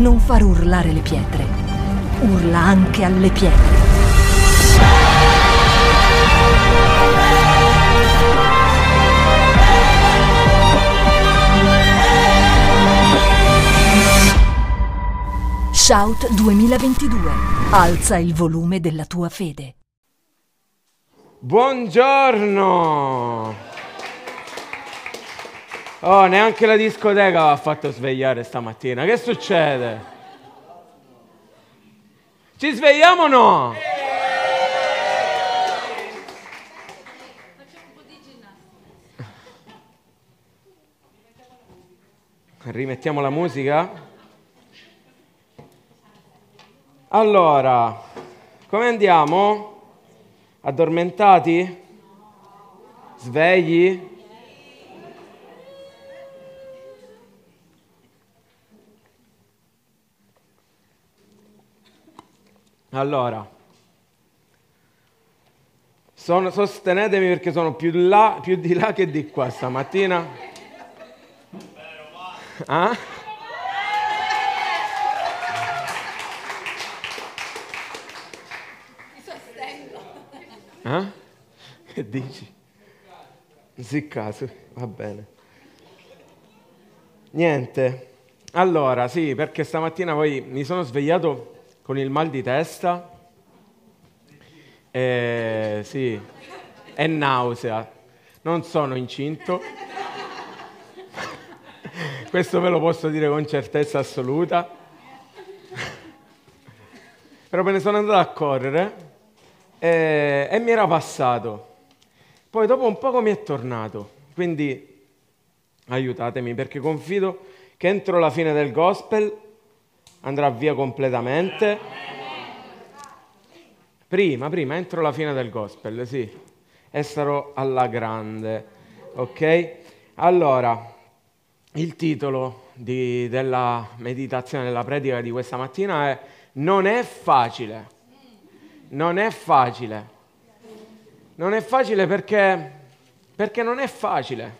non far urlare le pietre. Urla anche alle pietre. Shout 2022. Alza il volume della tua fede. Buongiorno! Oh, neanche la discoteca va fatto svegliare stamattina. Che succede? Ci svegliamo o no? Rimettiamo la musica? Allora, come andiamo? Addormentati? Svegli? Allora, sono- sostenetemi perché sono più, là- più di là che di qua stamattina. Ah? Eh? Che dici? Caso, va bene. Niente. Allora, sì, perché stamattina poi mi sono svegliato con il mal di testa. E, sì, e nausea. Non sono incinto. Questo ve lo posso dire con certezza assoluta. Però me ne sono andato a correre e, e mi era passato. Poi dopo un poco mi è tornato. Quindi aiutatemi perché confido che entro la fine del gospel andrà via completamente. Prima, prima, entro la fine del gospel, sì. E sarò alla grande, ok? Allora, il titolo di- della meditazione, della predica di questa mattina è Non è facile. Non è facile. Non è facile perché, perché non è facile.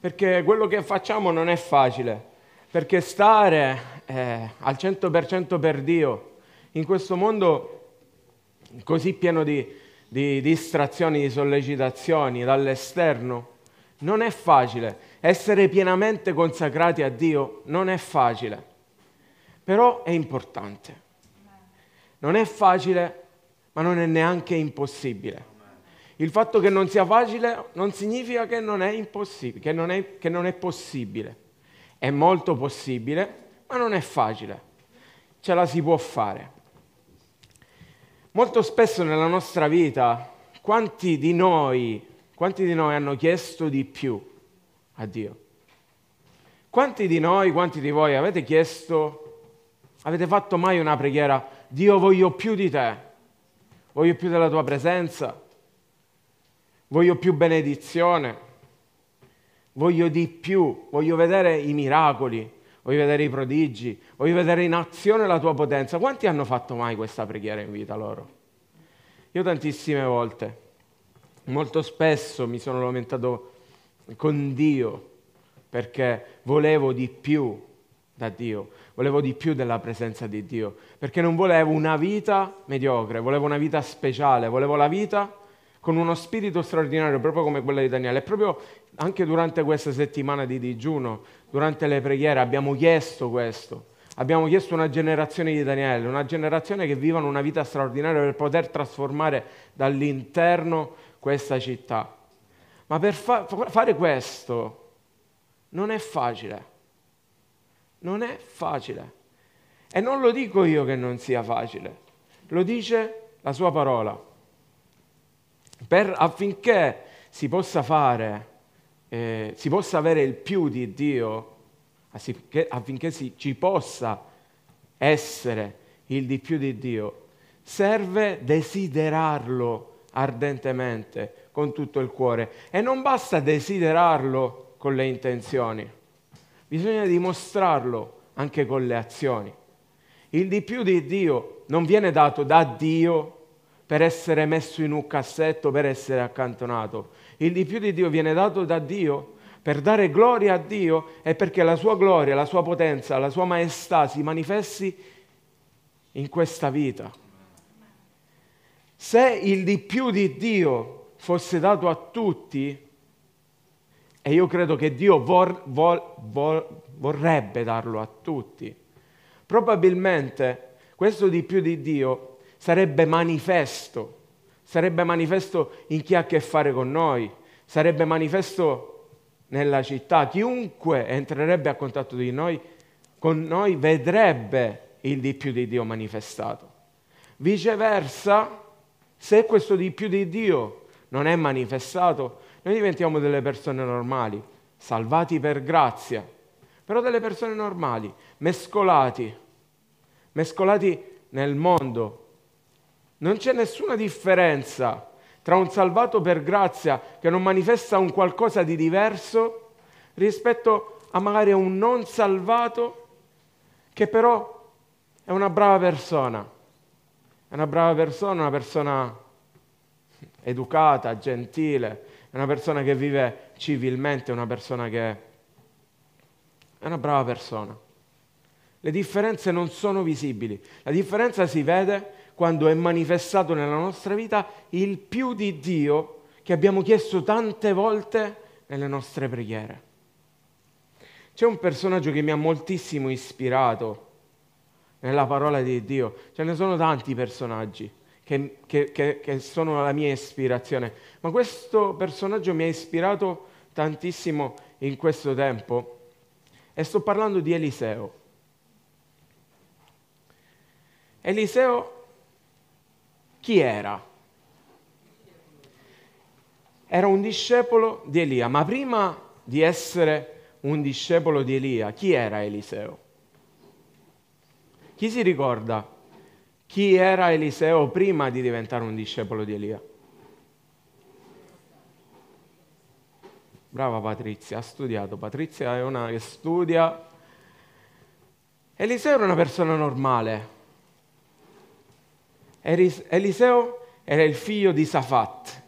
Perché quello che facciamo non è facile. Perché stare eh, al 100% per Dio in questo mondo così pieno di, di distrazioni, di sollecitazioni dall'esterno, non è facile. Essere pienamente consacrati a Dio non è facile, però è importante. Non è facile, ma non è neanche impossibile. Il fatto che non sia facile non significa che non è che non è, che non è possibile. È molto possibile, ma non è facile. Ce la si può fare. Molto spesso nella nostra vita, quanti di noi, quanti di noi hanno chiesto di più a Dio? Quanti di noi, quanti di voi avete chiesto, avete fatto mai una preghiera, Dio voglio più di te, voglio più della tua presenza, voglio più benedizione, voglio di più, voglio vedere i miracoli, voglio vedere i prodigi, voglio vedere in azione la tua potenza. Quanti hanno fatto mai questa preghiera in vita loro? Io tantissime volte, molto spesso mi sono lamentato con Dio perché volevo di più da Dio, volevo di più della presenza di Dio, perché non volevo una vita mediocre, volevo una vita speciale, volevo la vita con uno spirito straordinario, proprio come quella di Daniele. E proprio anche durante questa settimana di digiuno, durante le preghiere, abbiamo chiesto questo. Abbiamo chiesto una generazione di Daniele, una generazione che vivano una vita straordinaria per poter trasformare dall'interno questa città. Ma per fa- fare questo non è facile. Non è facile. E non lo dico io che non sia facile, lo dice la sua parola. Per, affinché si possa fare, eh, si possa avere il più di Dio, affinché, affinché si, ci possa essere il di più di Dio, serve desiderarlo ardentemente con tutto il cuore. E non basta desiderarlo con le intenzioni, bisogna dimostrarlo anche con le azioni. Il di più di Dio non viene dato da Dio per essere messo in un cassetto, per essere accantonato. Il di più di Dio viene dato da Dio per dare gloria a Dio e perché la sua gloria, la sua potenza, la sua maestà si manifesti in questa vita. Se il di più di Dio fosse dato a tutti, e io credo che Dio vor, vor, vor, vorrebbe darlo a tutti, probabilmente questo di più di Dio sarebbe manifesto, sarebbe manifesto in chi ha a che fare con noi, sarebbe manifesto nella città. Chiunque entrerebbe a contatto di noi, con noi vedrebbe il di più di Dio manifestato. Viceversa, se questo di più di Dio non è manifestato, noi diventiamo delle persone normali, salvati per grazia, però delle persone normali, mescolati, mescolati nel mondo. Non c'è nessuna differenza tra un salvato per grazia che non manifesta un qualcosa di diverso rispetto a magari un non salvato che però è una brava persona, è una brava persona, una persona educata, gentile, è una persona che vive civilmente, una persona che è una brava persona. Le differenze non sono visibili, la differenza si vede quando è manifestato nella nostra vita il più di Dio che abbiamo chiesto tante volte nelle nostre preghiere. C'è un personaggio che mi ha moltissimo ispirato nella parola di Dio. Ce ne sono tanti personaggi che, che, che, che sono la mia ispirazione, ma questo personaggio mi ha ispirato tantissimo in questo tempo e sto parlando di Eliseo. Eliseo chi era? Era un discepolo di Elia, ma prima di essere un discepolo di Elia, chi era Eliseo? Chi si ricorda chi era Eliseo prima di diventare un discepolo di Elia? Brava Patrizia, ha studiato. Patrizia è una che studia. Eliseo era una persona normale. Eliseo era il figlio di Safat.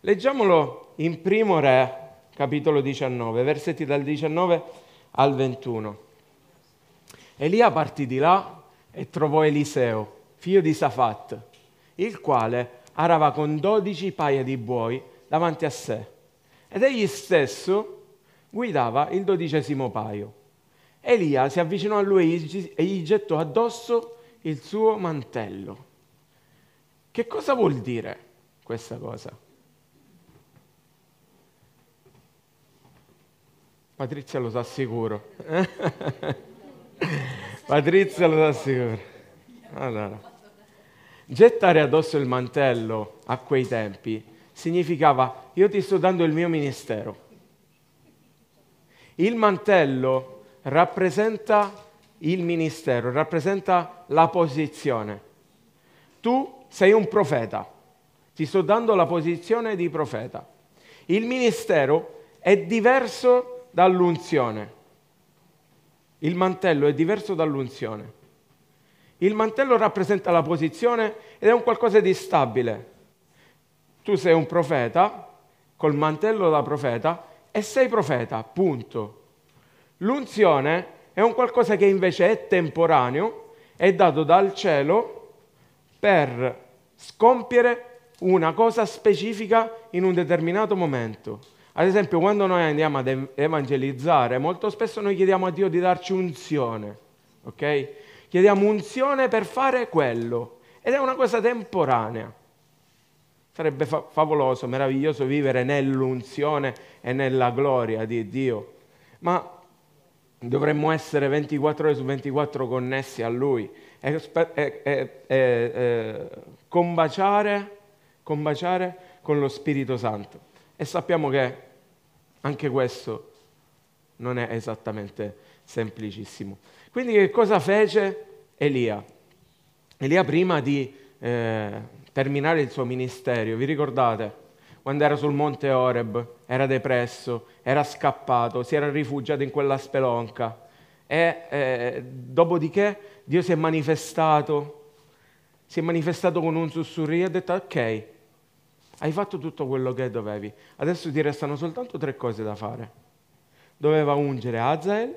Leggiamolo in Primo Re, capitolo 19, versetti dal 19 al 21. Elia partì di là e trovò Eliseo, figlio di Safat, il quale arava con dodici paia di buoi davanti a sé, ed egli stesso guidava il dodicesimo paio. Elia si avvicinò a lui e gli gettò addosso il suo mantello. Che cosa vuol dire questa cosa? Patrizia lo sa sicuro. Patrizia lo sa sicuro. Allora, gettare addosso il mantello a quei tempi significava io ti sto dando il mio ministero. Il mantello rappresenta il ministero, rappresenta la posizione. Tu sei un profeta, ti sto dando la posizione di profeta. Il ministero è diverso dall'unzione. Il mantello è diverso dall'unzione. Il mantello rappresenta la posizione ed è un qualcosa di stabile. Tu sei un profeta col mantello da profeta e sei profeta, punto. L'unzione è un qualcosa che invece è temporaneo, è dato dal cielo per scompiere una cosa specifica in un determinato momento. Ad esempio, quando noi andiamo ad evangelizzare, molto spesso noi chiediamo a Dio di darci unzione, ok? Chiediamo unzione per fare quello ed è una cosa temporanea. Sarebbe fa- favoloso, meraviglioso vivere nell'unzione e nella gloria di Dio, ma dovremmo essere 24 ore su 24 connessi a Lui e, e, e, combaciare, combaciare con lo Spirito Santo. E sappiamo che anche questo non è esattamente semplicissimo. Quindi che cosa fece Elia? Elia prima di eh, terminare il suo ministero, vi ricordate? Quando era sul monte Oreb, era depresso, era scappato, si era rifugiato in quella spelonca e eh, dopodiché Dio si è manifestato, si è manifestato con un sussurro e ha detto ok, hai fatto tutto quello che dovevi, adesso ti restano soltanto tre cose da fare. Doveva ungere Azael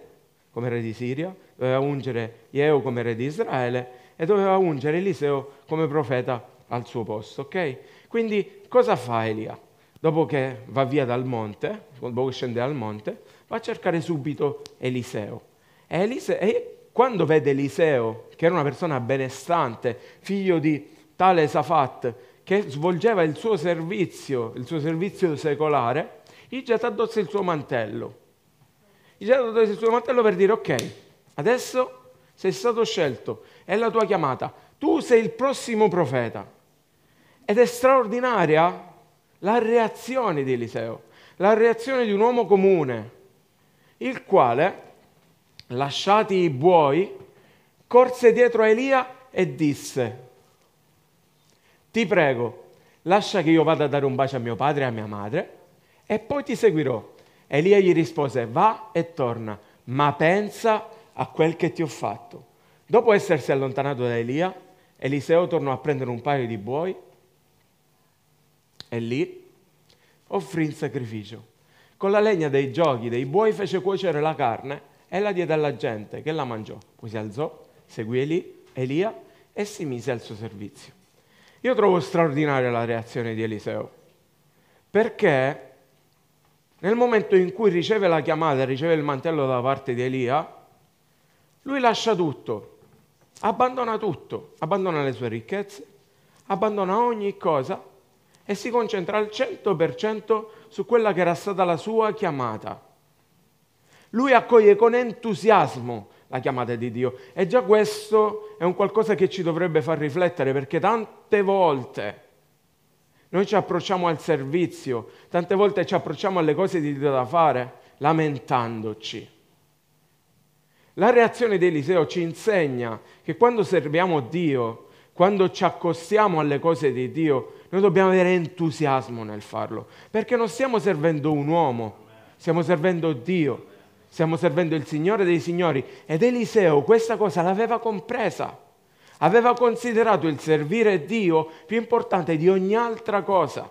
come re di Siria, doveva ungere Jeo come re di Israele e doveva ungere Eliseo come profeta al suo posto, ok? Quindi cosa fa Elia? Dopo che va via dal monte, dopo che scende dal monte, va a cercare subito Eliseo. E, Eliseo, e quando vede Eliseo, che era una persona benestante, figlio di tale Safat, che svolgeva il suo servizio, il suo servizio secolare, gli getta addosso il suo mantello. Gli getta addosso il suo mantello per dire ok, adesso sei stato scelto, è la tua chiamata, tu sei il prossimo profeta. Ed è straordinaria la reazione di Eliseo, la reazione di un uomo comune, il quale, lasciati i buoi, corse dietro a Elia e disse, ti prego, lascia che io vada a dare un bacio a mio padre e a mia madre e poi ti seguirò. Elia gli rispose, va e torna, ma pensa a quel che ti ho fatto. Dopo essersi allontanato da Elia, Eliseo tornò a prendere un paio di buoi e lì offrì il sacrificio. Con la legna dei giochi dei buoi fece cuocere la carne e la diede alla gente che la mangiò. Poi si alzò, seguì Elia e si mise al suo servizio. Io trovo straordinaria la reazione di Eliseo, perché nel momento in cui riceve la chiamata, riceve il mantello da parte di Elia, lui lascia tutto, abbandona tutto, abbandona le sue ricchezze, abbandona ogni cosa e si concentra al 100% su quella che era stata la sua chiamata. Lui accoglie con entusiasmo la chiamata di Dio. E già questo è un qualcosa che ci dovrebbe far riflettere perché tante volte noi ci approcciamo al servizio, tante volte ci approcciamo alle cose di Dio da fare lamentandoci. La reazione di Eliseo ci insegna che quando serviamo Dio, quando ci accostiamo alle cose di Dio, noi dobbiamo avere entusiasmo nel farlo, perché non stiamo servendo un uomo, stiamo servendo Dio stiamo servendo il Signore dei Signori. Ed Eliseo questa cosa l'aveva compresa. Aveva considerato il servire Dio più importante di ogni altra cosa.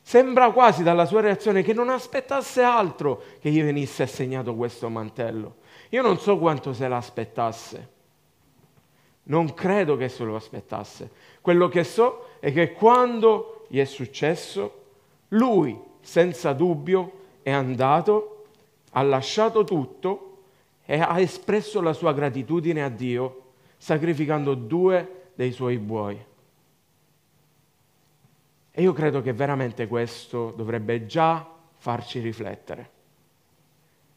Sembra quasi dalla sua reazione che non aspettasse altro che gli venisse assegnato questo mantello. Io non so quanto se l'aspettasse. Non credo che se lo aspettasse. Quello che so è che quando gli è successo, lui, senza dubbio, è andato ha lasciato tutto e ha espresso la sua gratitudine a Dio sacrificando due dei suoi buoi. E io credo che veramente questo dovrebbe già farci riflettere.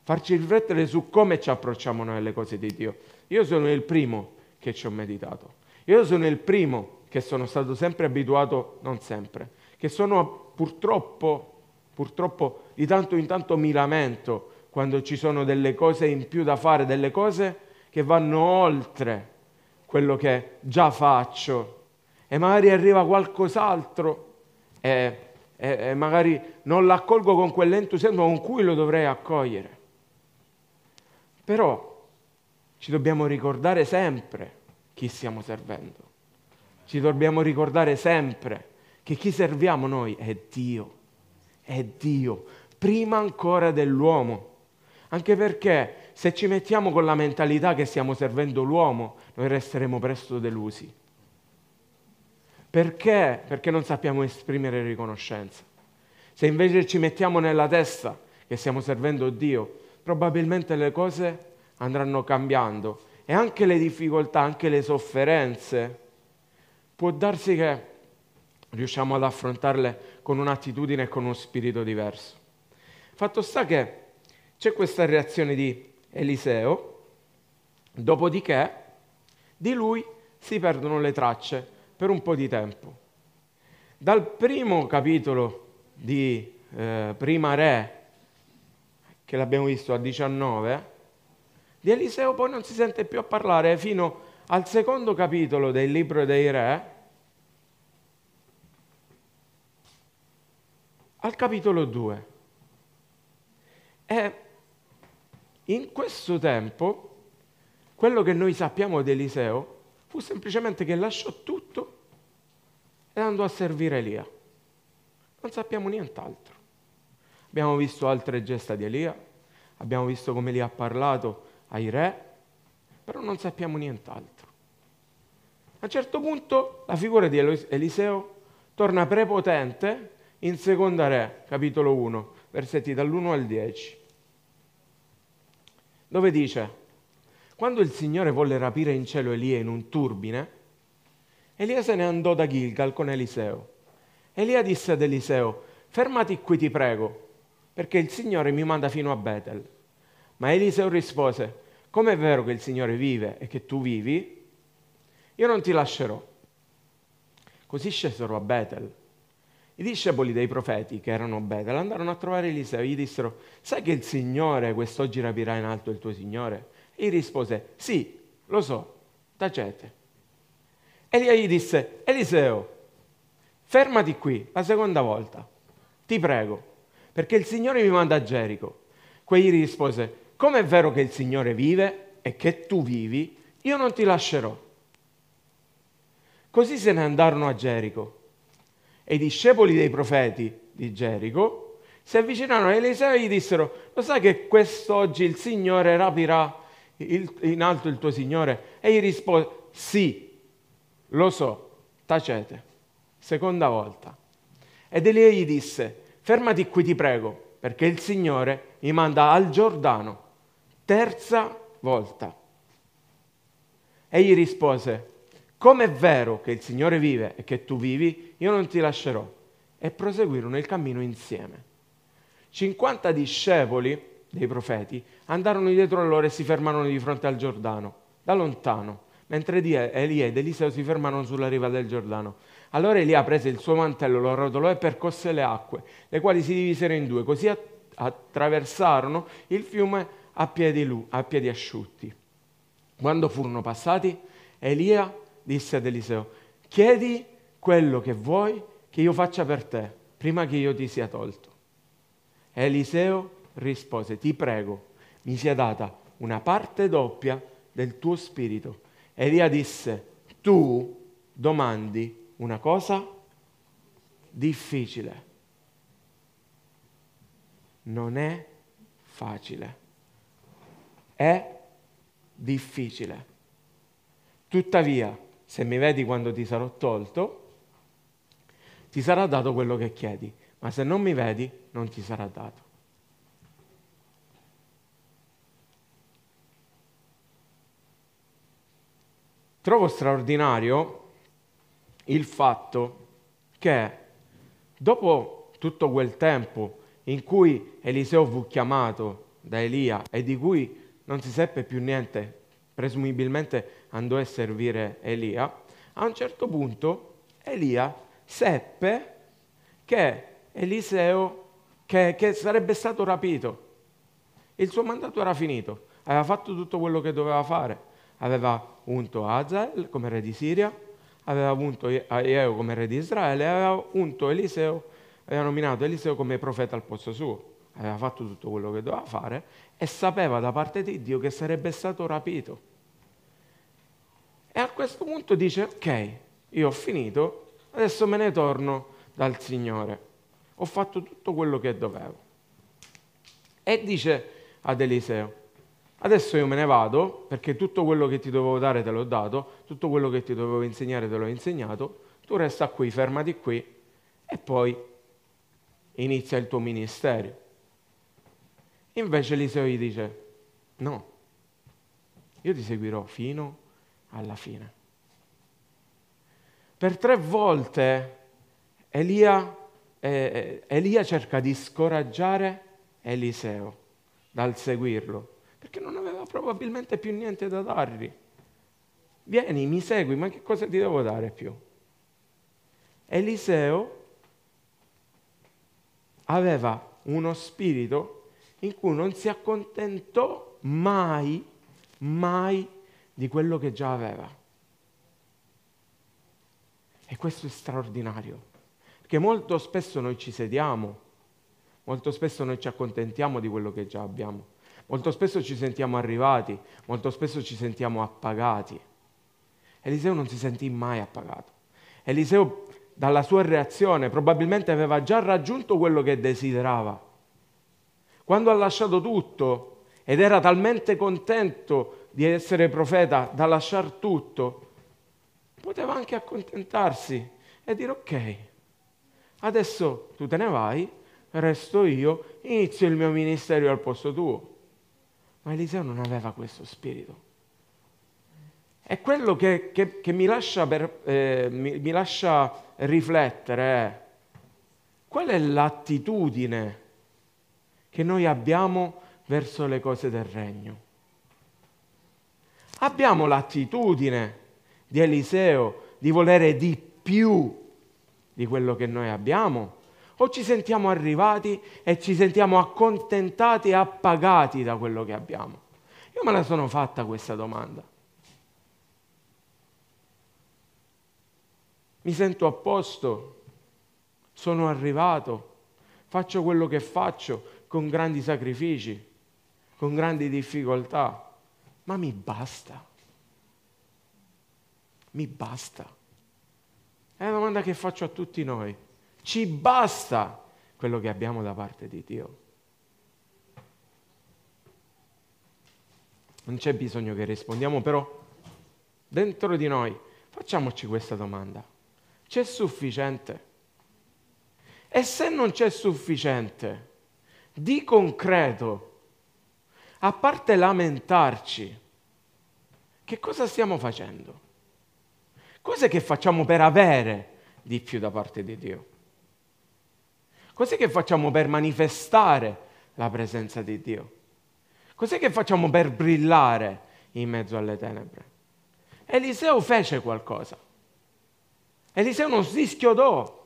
Farci riflettere su come ci approcciamo noi alle cose di Dio. Io sono il primo che ci ho meditato. Io sono il primo che sono stato sempre abituato, non sempre, che sono purtroppo, purtroppo di tanto in tanto mi lamento quando ci sono delle cose in più da fare, delle cose che vanno oltre quello che già faccio e magari arriva qualcos'altro e, e, e magari non l'accolgo con quell'entusiasmo con cui lo dovrei accogliere. Però ci dobbiamo ricordare sempre chi stiamo servendo. Ci dobbiamo ricordare sempre che chi serviamo noi è Dio, è Dio, prima ancora dell'uomo. Anche perché se ci mettiamo con la mentalità che stiamo servendo l'uomo, noi resteremo presto delusi. Perché? Perché non sappiamo esprimere riconoscenza. Se invece ci mettiamo nella testa che stiamo servendo Dio, probabilmente le cose andranno cambiando e anche le difficoltà, anche le sofferenze, può darsi che riusciamo ad affrontarle con un'attitudine e con uno spirito diverso. Fatto sta che c'è questa reazione di Eliseo, dopodiché di lui si perdono le tracce per un po' di tempo. Dal primo capitolo di eh, Prima Re, che l'abbiamo visto a 19, di Eliseo poi non si sente più a parlare fino al secondo capitolo del libro dei Re, al capitolo 2. E in questo tempo, quello che noi sappiamo di Eliseo fu semplicemente che lasciò tutto e andò a servire Elia. Non sappiamo nient'altro. Abbiamo visto altre gesta di Elia, abbiamo visto come Elia ha parlato ai re, però non sappiamo nient'altro. A un certo punto la figura di Eliseo torna prepotente in Seconda Re, capitolo 1, versetti dall'1 al 10, dove dice, quando il Signore volle rapire in cielo Elia in un turbine, Elia se ne andò da Gilgal con Eliseo. Elia disse ad Eliseo, fermati qui ti prego, perché il Signore mi manda fino a Betel. Ma Eliseo rispose, come è vero che il Signore vive e che tu vivi, io non ti lascerò. Così scesero a Betel. I discepoli dei profeti che erano a Betel andarono a trovare Eliseo e gli dissero, sai che il Signore quest'oggi rapirà in alto il tuo Signore? E gli rispose, sì, lo so, tacete. Elia gli disse, Eliseo, fermati qui la seconda volta, ti prego, perché il Signore mi manda a Gerico. Quegli rispose, come è vero che il Signore vive e che tu vivi, io non ti lascerò. Così se ne andarono a Gerico. E i discepoli dei profeti di Gerico si avvicinarono a Eliseo e gli dissero, lo sai che quest'oggi il Signore rapirà in alto il tuo Signore? E gli rispose, sì, lo so, tacete. Seconda volta. Ed Elia gli disse, fermati qui ti prego, perché il Signore mi manda al Giordano. Terza volta. Egli rispose, come è vero che il Signore vive e che tu vivi, io non ti lascerò. E proseguirono il cammino insieme. 50 discepoli dei profeti andarono dietro a loro e si fermarono di fronte al Giordano, da lontano, mentre Elia ed Eliseo si fermarono sulla riva del Giordano. Allora Elia prese il suo mantello, lo arrotolò e percosse le acque, le quali si divisero in due, così attraversarono il fiume a piedi, a piedi asciutti. Quando furono passati, Elia disse ad Eliseo, chiedi quello che vuoi che io faccia per te, prima che io ti sia tolto. Eliseo rispose, ti prego, mi sia data una parte doppia del tuo spirito. Elia disse, tu domandi una cosa difficile. Non è facile. È difficile. Tuttavia, se mi vedi quando ti sarò tolto, ti sarà dato quello che chiedi, ma se non mi vedi, non ti sarà dato. Trovo straordinario il fatto che dopo tutto quel tempo in cui Eliseo fu chiamato da Elia e di cui non si seppe più niente, presumibilmente andò a servire Elia, a un certo punto Elia seppe che Eliseo, che, che sarebbe stato rapito. Il suo mandato era finito, aveva fatto tutto quello che doveva fare aveva unto Azael come re di Siria, aveva unto Ieo come re di Israele aveva unto Eliseo, aveva nominato Eliseo come profeta al posto suo. Aveva fatto tutto quello che doveva fare e sapeva da parte di Dio che sarebbe stato rapito. E a questo punto dice, ok, io ho finito, adesso me ne torno dal Signore. Ho fatto tutto quello che dovevo. E dice ad Eliseo, Adesso io me ne vado perché tutto quello che ti dovevo dare te l'ho dato, tutto quello che ti dovevo insegnare te l'ho insegnato, tu resta qui, fermati qui e poi inizia il tuo ministero. Invece Eliseo gli dice, no, io ti seguirò fino alla fine. Per tre volte Elia, eh, Elia cerca di scoraggiare Eliseo dal seguirlo perché non aveva probabilmente più niente da dargli. Vieni, mi segui, ma che cosa ti devo dare più? Eliseo aveva uno spirito in cui non si accontentò mai, mai di quello che già aveva. E questo è straordinario, perché molto spesso noi ci sediamo, molto spesso noi ci accontentiamo di quello che già abbiamo. Molto spesso ci sentiamo arrivati, molto spesso ci sentiamo appagati. Eliseo non si sentì mai appagato. Eliseo dalla sua reazione, probabilmente aveva già raggiunto quello che desiderava. Quando ha lasciato tutto ed era talmente contento di essere profeta da lasciare tutto, poteva anche accontentarsi e dire ok, adesso tu te ne vai, resto io, inizio il mio ministero al posto tuo. Ma Eliseo non aveva questo spirito. E quello che, che, che mi, lascia per, eh, mi, mi lascia riflettere è qual è l'attitudine che noi abbiamo verso le cose del regno. Abbiamo l'attitudine di Eliseo di volere di più di quello che noi abbiamo? O ci sentiamo arrivati e ci sentiamo accontentati e appagati da quello che abbiamo? Io me la sono fatta questa domanda. mi sento a posto, sono arrivato, faccio quello che faccio con grandi sacrifici, con grandi difficoltà, ma mi basta. Mi basta. È una domanda che faccio a tutti noi. Ci basta quello che abbiamo da parte di Dio? Non c'è bisogno che rispondiamo, però dentro di noi facciamoci questa domanda c'è sufficiente? E se non c'è sufficiente, di concreto, a parte lamentarci, che cosa stiamo facendo? Cos'è che facciamo per avere di più da parte di Dio? Cos'è che facciamo per manifestare la presenza di Dio? Cos'è che facciamo per brillare in mezzo alle tenebre? Eliseo fece qualcosa. Eliseo non si schiodò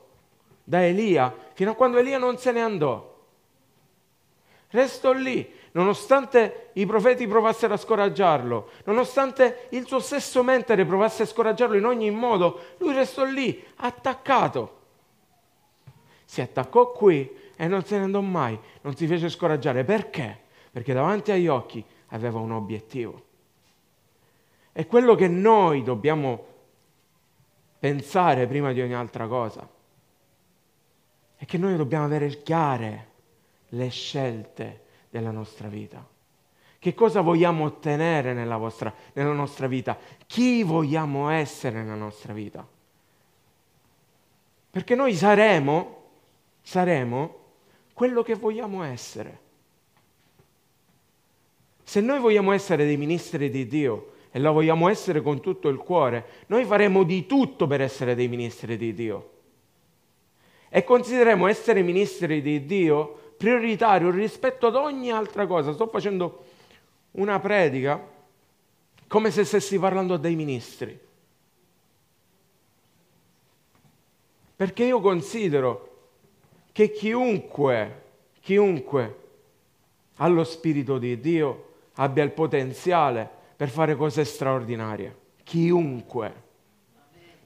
da Elia fino a quando Elia non se ne andò. Restò lì, nonostante i profeti provassero a scoraggiarlo, nonostante il suo stesso mentere provasse a scoraggiarlo in ogni modo, lui restò lì, attaccato. Si attaccò qui e non se ne andò mai, non si fece scoraggiare. Perché? Perché davanti agli occhi aveva un obiettivo. E quello che noi dobbiamo pensare prima di ogni altra cosa è che noi dobbiamo avere chiare le scelte della nostra vita. Che cosa vogliamo ottenere nella, vostra, nella nostra vita? Chi vogliamo essere nella nostra vita? Perché noi saremo, saremo quello che vogliamo essere. Se noi vogliamo essere dei ministri di Dio, e lo vogliamo essere con tutto il cuore, noi faremo di tutto per essere dei ministri di Dio. E consideriamo essere ministri di Dio prioritario rispetto ad ogni altra cosa. Sto facendo una predica come se stessi parlando a dei ministri. Perché io considero che chiunque, chiunque ha lo Spirito di Dio abbia il potenziale per fare cose straordinarie. Chiunque.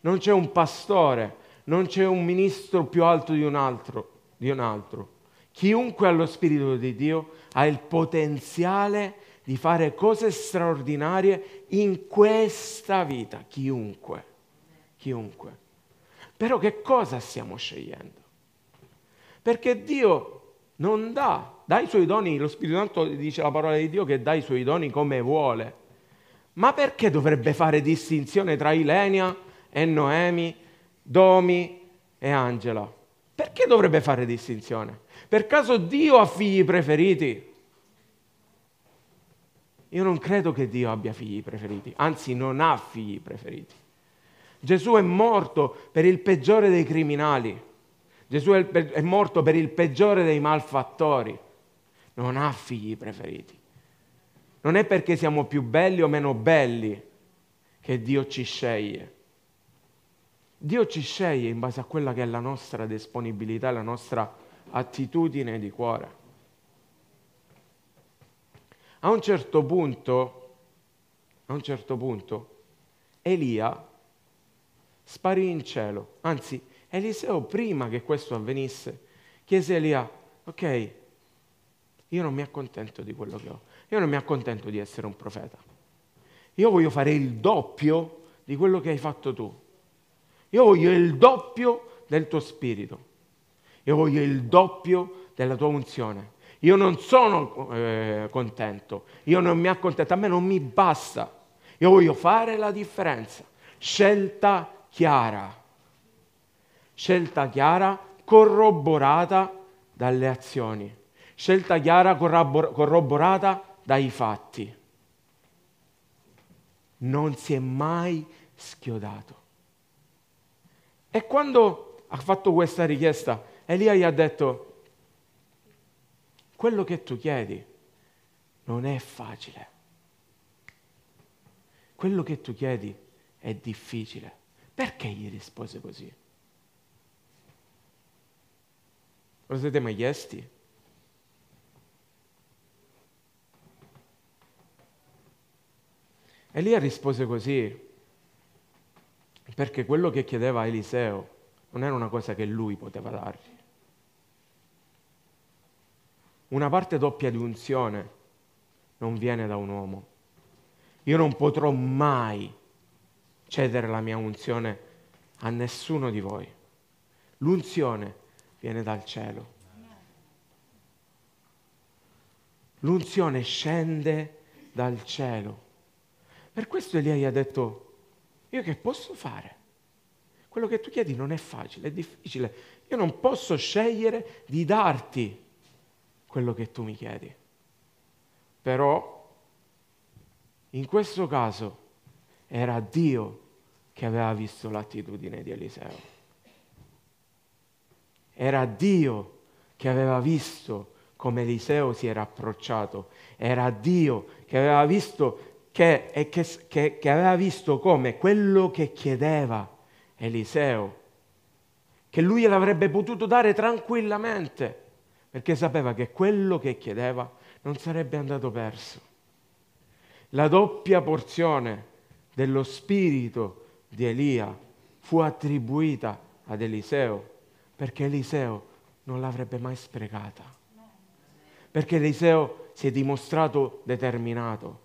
Non c'è un pastore, non c'è un ministro più alto di un altro. Di un altro. Chiunque ha lo Spirito di Dio ha il potenziale di fare cose straordinarie in questa vita. Chiunque. Chiunque. Però che cosa stiamo scegliendo? Perché Dio non dà, dà i suoi doni, lo Spirito Santo dice la parola di Dio che dà i suoi doni come vuole. Ma perché dovrebbe fare distinzione tra Ilenia e Noemi, Domi e Angela? Perché dovrebbe fare distinzione? Per caso Dio ha figli preferiti? Io non credo che Dio abbia figli preferiti, anzi non ha figli preferiti. Gesù è morto per il peggiore dei criminali, Gesù è, è morto per il peggiore dei malfattori, non ha figli preferiti. Non è perché siamo più belli o meno belli che Dio ci sceglie. Dio ci sceglie in base a quella che è la nostra disponibilità, la nostra attitudine di cuore. A un certo punto, a un certo punto, Elia sparì in cielo. Anzi, Eliseo, prima che questo avvenisse, chiese a Elia, ok, io non mi accontento di quello che ho, io non mi accontento di essere un profeta. Io voglio fare il doppio di quello che hai fatto tu. Io voglio il doppio del tuo spirito. Io voglio il doppio della tua unzione. Io non sono eh, contento, io non mi accontento, a me non mi basta. Io voglio fare la differenza. Scelta chiara. Scelta chiara corroborata dalle azioni. Scelta chiara corroborata dai fatti. Non si è mai schiodato. E quando ha fatto questa richiesta, Elia gli ha detto, quello che tu chiedi non è facile. Quello che tu chiedi è difficile. Perché gli rispose così? Lo siete mai chiesti? Elia rispose così perché quello che chiedeva Eliseo non era una cosa che lui poteva dargli. Una parte doppia di unzione non viene da un uomo. Io non potrò mai cedere la mia unzione a nessuno di voi. L'unzione viene dal cielo. L'unzione scende dal cielo. Per questo Elia gli ha detto, io che posso fare? Quello che tu chiedi non è facile, è difficile. Io non posso scegliere di darti quello che tu mi chiedi. Però, in questo caso, era Dio che aveva visto l'attitudine di Eliseo. Era Dio che aveva visto come Eliseo si era approcciato, era Dio che aveva visto, che, che, che, che aveva visto come quello che chiedeva Eliseo, che lui gliel'avrebbe potuto dare tranquillamente, perché sapeva che quello che chiedeva non sarebbe andato perso. La doppia porzione dello spirito di Elia fu attribuita ad Eliseo perché Eliseo non l'avrebbe mai sprecata. Perché Eliseo si è dimostrato determinato.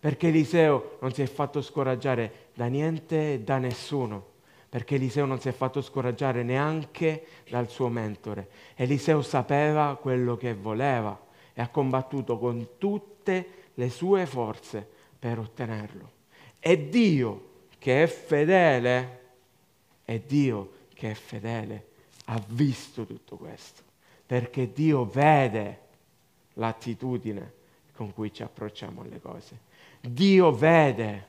Perché Eliseo non si è fatto scoraggiare da niente e da nessuno. Perché Eliseo non si è fatto scoraggiare neanche dal suo mentore. Eliseo sapeva quello che voleva e ha combattuto con tutte le sue forze per ottenerlo. È Dio che è fedele, è Dio che è fedele ha visto tutto questo, perché Dio vede l'attitudine con cui ci approcciamo alle cose. Dio vede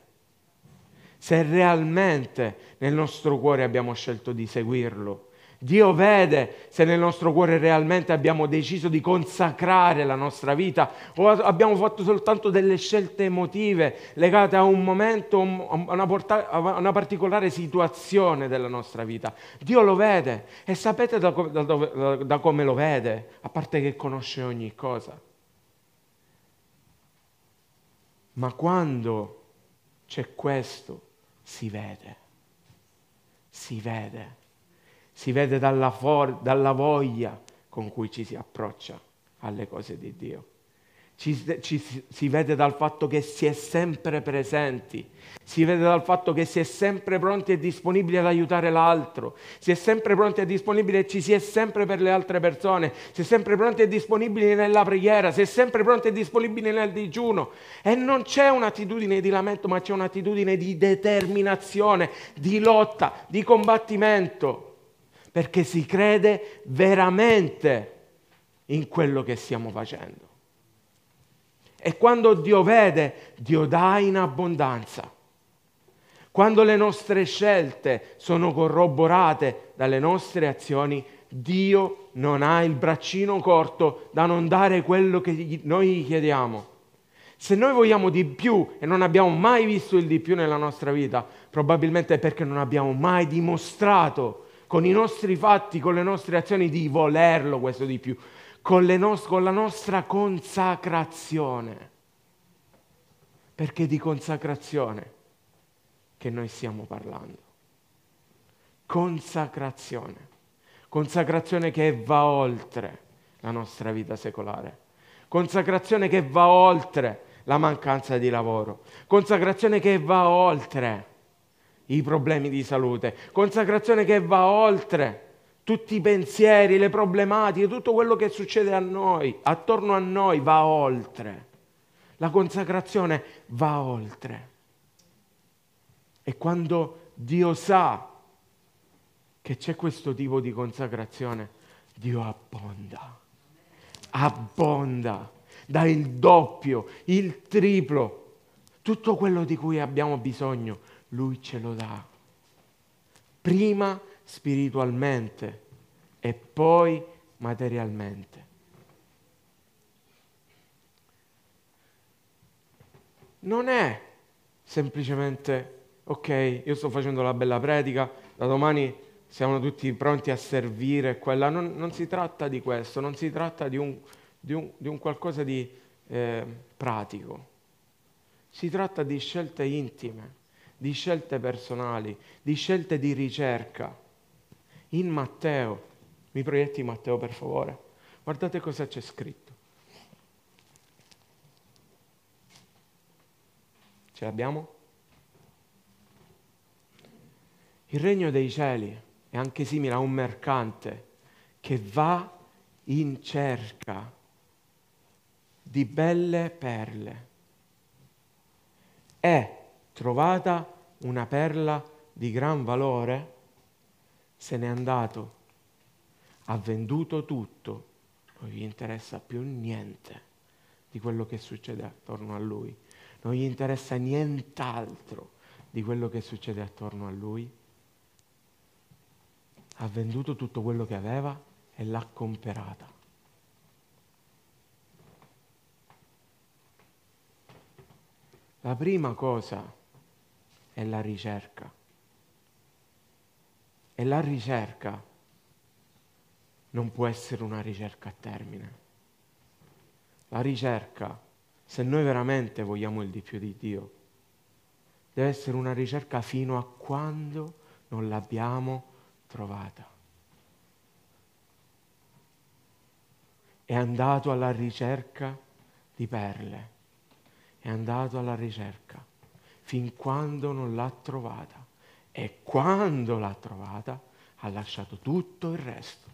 se realmente nel nostro cuore abbiamo scelto di seguirlo Dio vede se nel nostro cuore realmente abbiamo deciso di consacrare la nostra vita o abbiamo fatto soltanto delle scelte emotive legate a un momento, a una, porta- a una particolare situazione della nostra vita. Dio lo vede e sapete da, da, da, da come lo vede, a parte che conosce ogni cosa. Ma quando c'è questo, si vede, si vede si vede dalla, for- dalla voglia con cui ci si approccia alle cose di Dio. Ci, ci, si vede dal fatto che si è sempre presenti, si vede dal fatto che si è sempre pronti e disponibili ad aiutare l'altro, si è sempre pronti e disponibili e ci si è sempre per le altre persone, si è sempre pronti e disponibili nella preghiera, si è sempre pronti e disponibili nel digiuno. E non c'è un'attitudine di lamento, ma c'è un'attitudine di determinazione, di lotta, di combattimento. Perché si crede veramente in quello che stiamo facendo. E quando Dio vede, Dio dà in abbondanza. Quando le nostre scelte sono corroborate dalle nostre azioni, Dio non ha il braccino corto da non dare quello che noi gli chiediamo. Se noi vogliamo di più e non abbiamo mai visto il di più nella nostra vita, probabilmente è perché non abbiamo mai dimostrato con i nostri fatti, con le nostre azioni di volerlo questo di più, con, no- con la nostra consacrazione. Perché di consacrazione che noi stiamo parlando. Consacrazione. Consacrazione che va oltre la nostra vita secolare. Consacrazione che va oltre la mancanza di lavoro. Consacrazione che va oltre i problemi di salute, consacrazione che va oltre tutti i pensieri, le problematiche, tutto quello che succede a noi, attorno a noi, va oltre. La consacrazione va oltre. E quando Dio sa che c'è questo tipo di consacrazione, Dio abbonda, abbonda, dà il doppio, il triplo, tutto quello di cui abbiamo bisogno, Lui ce lo dà. Prima spiritualmente e poi materialmente. Non è semplicemente, ok, io sto facendo la bella predica, da domani siamo tutti pronti a servire quella. Non, non si tratta di questo, non si tratta di un, di un, di un qualcosa di eh, pratico. Si tratta di scelte intime di scelte personali, di scelte di ricerca. In Matteo, mi proietti Matteo per favore, guardate cosa c'è scritto. Ce l'abbiamo? Il regno dei cieli è anche simile a un mercante che va in cerca di belle perle. È trovata una perla di gran valore, se n'è andato, ha venduto tutto, non gli interessa più niente di quello che succede attorno a lui, non gli interessa nient'altro di quello che succede attorno a lui. Ha venduto tutto quello che aveva e l'ha comperata. La prima cosa è la ricerca. E la ricerca non può essere una ricerca a termine. La ricerca, se noi veramente vogliamo il di più di Dio, deve essere una ricerca fino a quando non l'abbiamo trovata. È andato alla ricerca di perle, è andato alla ricerca fin quando non l'ha trovata. E quando l'ha trovata ha lasciato tutto il resto,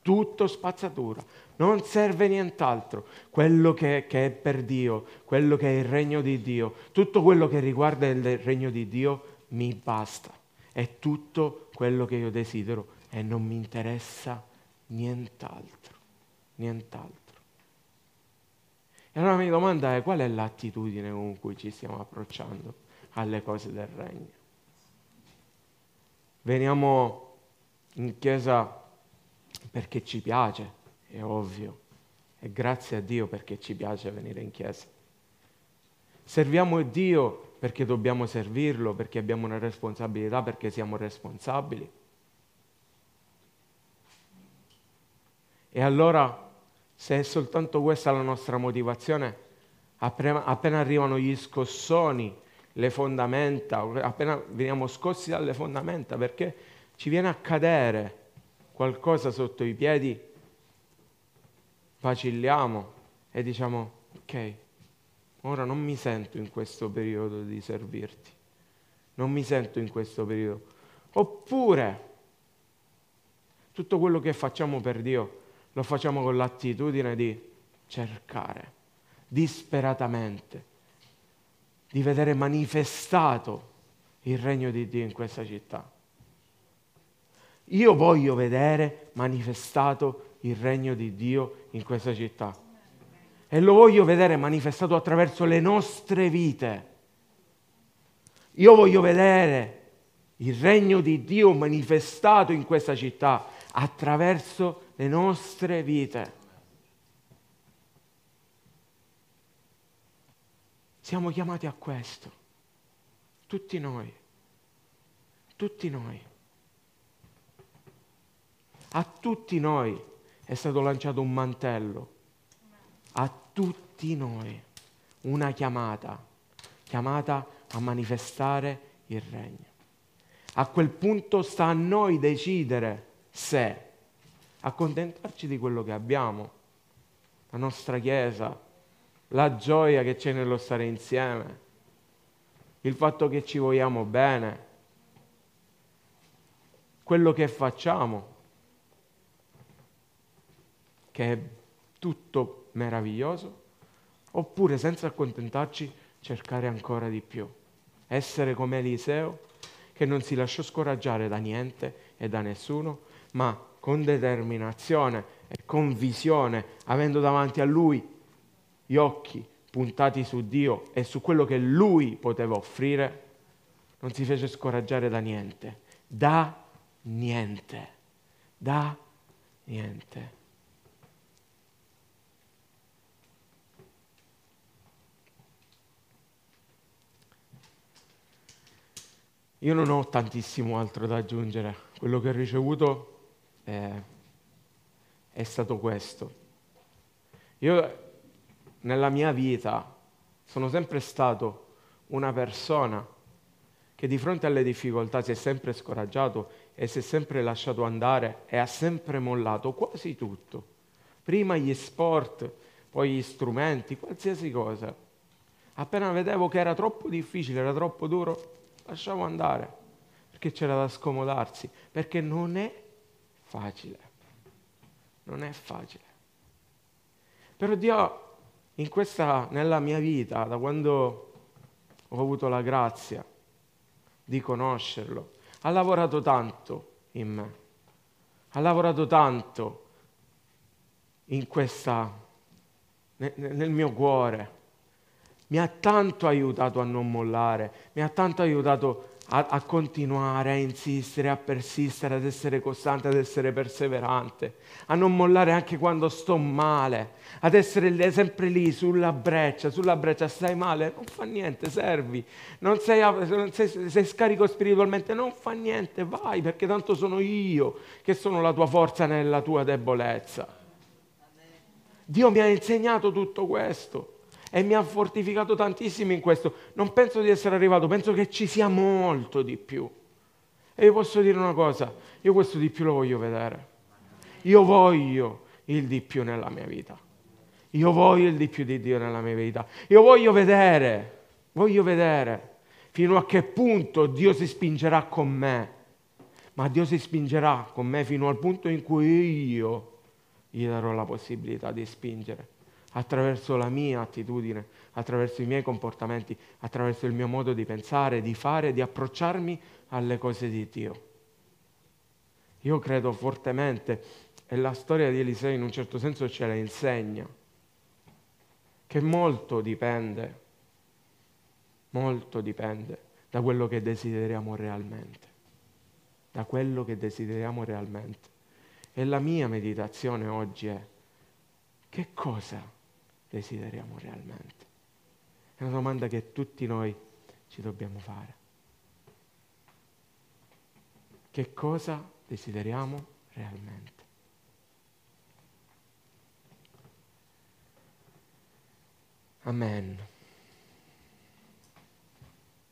tutto spazzatura, non serve nient'altro. Quello che, che, è per Dio, quello che è il regno di Dio, tutto quello che riguarda il regno di Dio mi basta. È tutto quello che io desidero e non mi interessa nient'altro, nient'altro. E allora mia domanda è qual è l'attitudine con cui ci stiamo approcciando? alle cose del regno. Veniamo in chiesa perché ci piace, è ovvio, e grazie a Dio perché ci piace venire in chiesa. Serviamo Dio perché dobbiamo servirlo, perché abbiamo una responsabilità, perché siamo responsabili. E allora, se è soltanto questa la nostra motivazione, appena, arrivano gli scossoni, le fondamenta, appena veniamo scossi dalle fondamenta perché ci viene a cadere qualcosa sotto i piedi, vacilliamo e diciamo ok, ora non mi sento in questo periodo di servirti, non mi sento in questo periodo. Oppure tutto quello che facciamo per Dio lo facciamo con l'attitudine di cercare disperatamente di vedere manifestato il regno di Dio in questa città. Io voglio vedere manifestato il regno di Dio in questa città. E lo voglio vedere manifestato attraverso le nostre vite. Io voglio vedere il regno di Dio manifestato in questa città attraverso le nostre vite. Siamo chiamati a questo, tutti noi, tutti noi. A tutti noi è stato lanciato un mantello, a tutti noi. Una chiamata, chiamata a manifestare il regno. A quel punto sta a noi decidere se accontentarci di quello che abbiamo, la nostra Chiesa, la gioia che c'è nello stare insieme, il fatto che ci vogliamo bene, quello che facciamo, che è tutto meraviglioso, oppure senza accontentarci cercare ancora di più. Essere come Eliseo, che non si lasciò scoraggiare da niente e da nessuno, ma con determinazione e con visione, avendo davanti a lui gli occhi puntati su Dio e su quello che lui poteva offrire, non si fece scoraggiare da niente, da niente, da niente. Io non ho tantissimo altro da aggiungere, quello che ho ricevuto è, è stato questo. Io nella mia vita sono sempre stato una persona che di fronte alle difficoltà si è sempre scoraggiato e si è sempre lasciato andare e ha sempre mollato quasi tutto. Prima gli sport, poi gli strumenti, qualsiasi cosa. Appena vedevo che era troppo difficile, era troppo duro, lasciamo andare, perché c'era da scomodarsi, perché non è facile, non è facile. Però Dio questa, nella mia vita, da quando ho avuto la grazia di conoscerlo, ha lavorato tanto in me, ha lavorato tanto in questa, nel, nel mio cuore. Mi ha tanto aiutato a non mollare, mi ha tanto aiutato a, a, continuare, a insistere, a persistere, ad essere costante, ad essere perseverante, a non mollare anche quando sto male, ad essere sempre lì sulla breccia, sulla breccia, stai male, non fa niente, servi, non sei, non sei, sei scarico spiritualmente, non fa niente, vai perché tanto sono io che sono la tua forza nella tua debolezza. Dio mi ha insegnato tutto questo e mi ha fortificato tantissimo in questo. Non penso di essere arrivato, penso che ci sia molto di più. E vi posso dire una cosa, io questo di più lo voglio vedere. Io voglio il di più nella mia vita. Io voglio il di più di Dio nella mia vita. Io voglio vedere, voglio vedere fino a che punto Dio si spingerà con me. Ma Dio si spingerà con me fino al punto in cui io gli darò la possibilità di spingere attraverso la mia attitudine, attraverso i miei comportamenti, attraverso il mio modo di pensare, di fare, di approcciarmi alle cose di Dio. Io credo fortemente, e la storia di Eliseo in un certo senso ce la insegna, che molto dipende, molto dipende da quello che desideriamo realmente, da quello che desideriamo realmente. E la mia meditazione oggi è, che cosa desideriamo realmente? È una domanda che tutti noi ci dobbiamo fare. Che cosa desideriamo realmente? Amen.